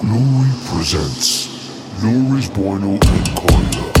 Glory presents Loris Bueno and Carla.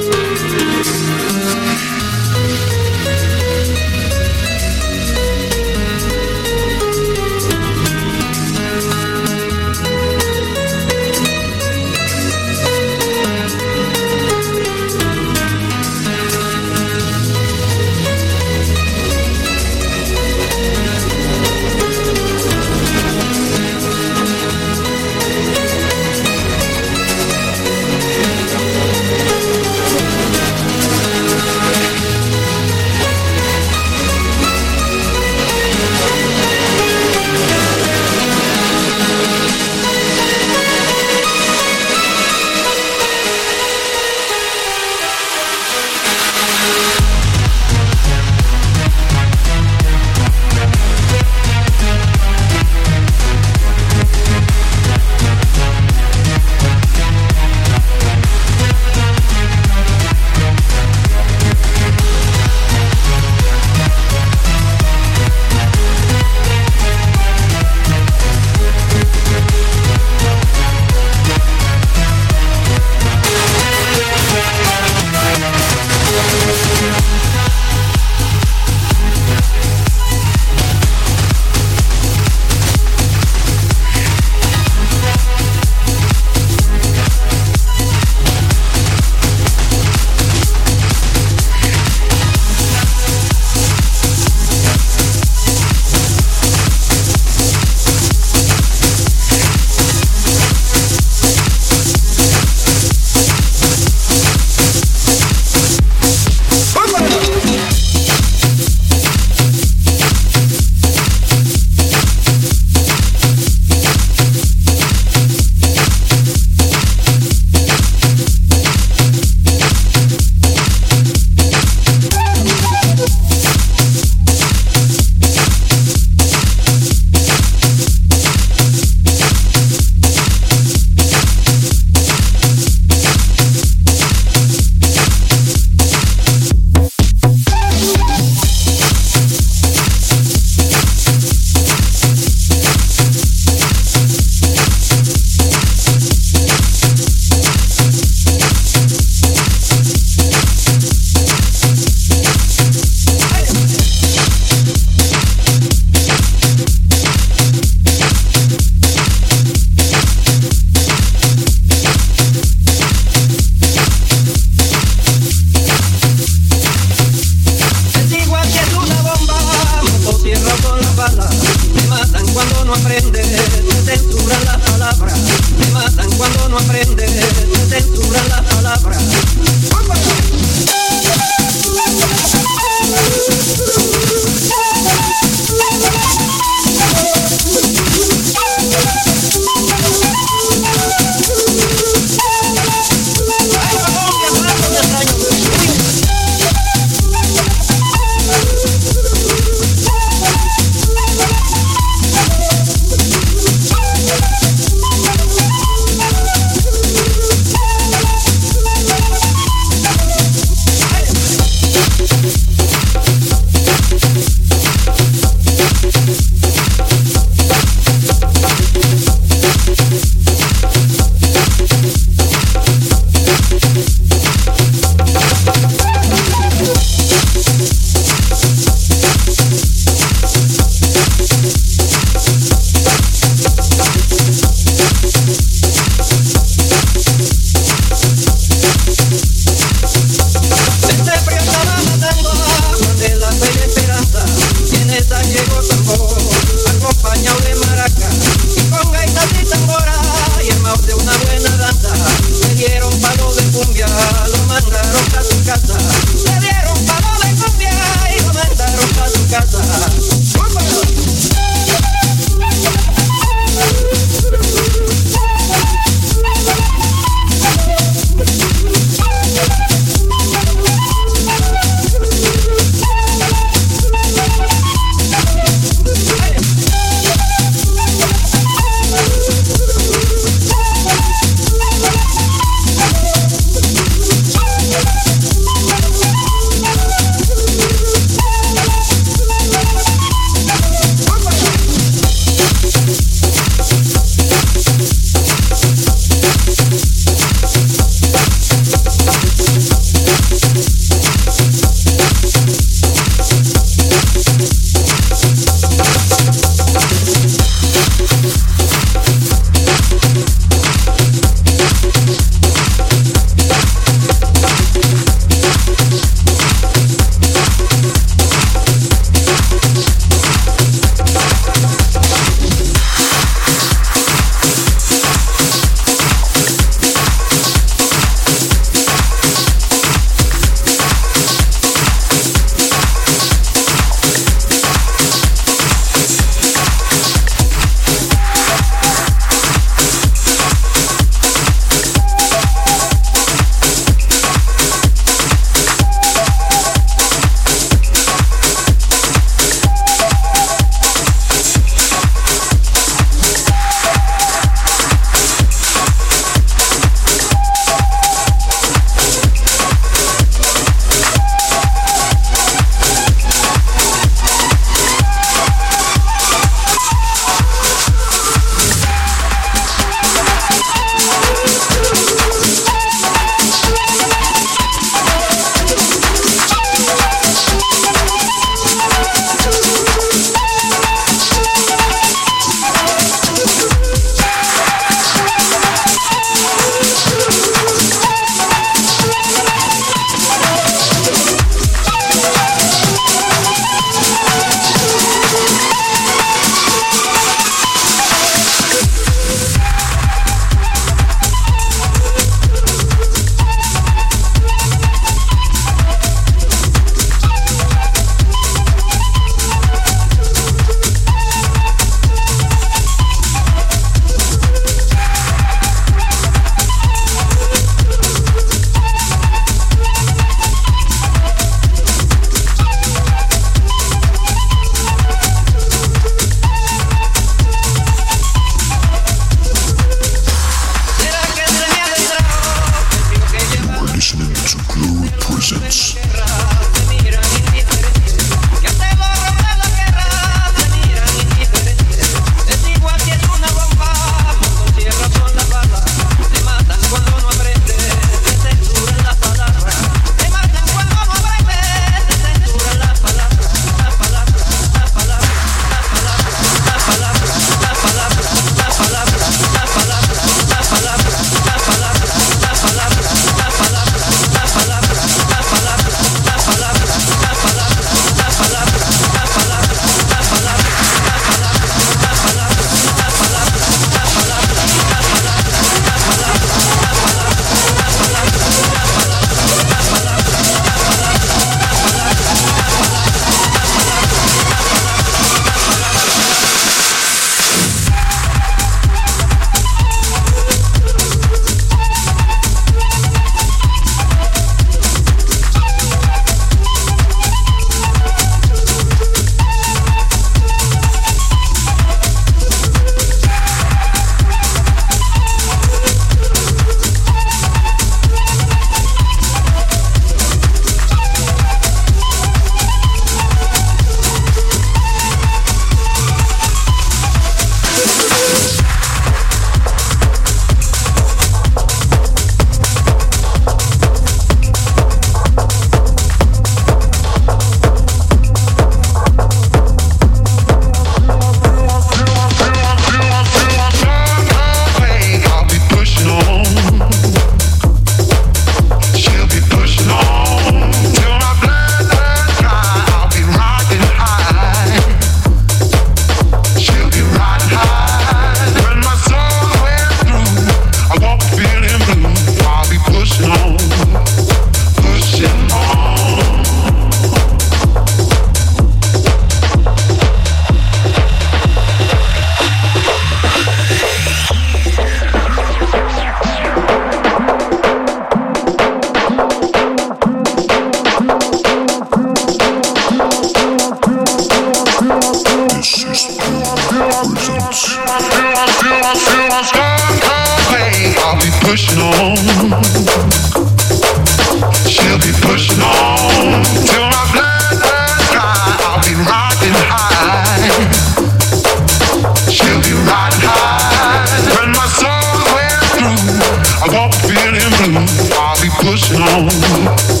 long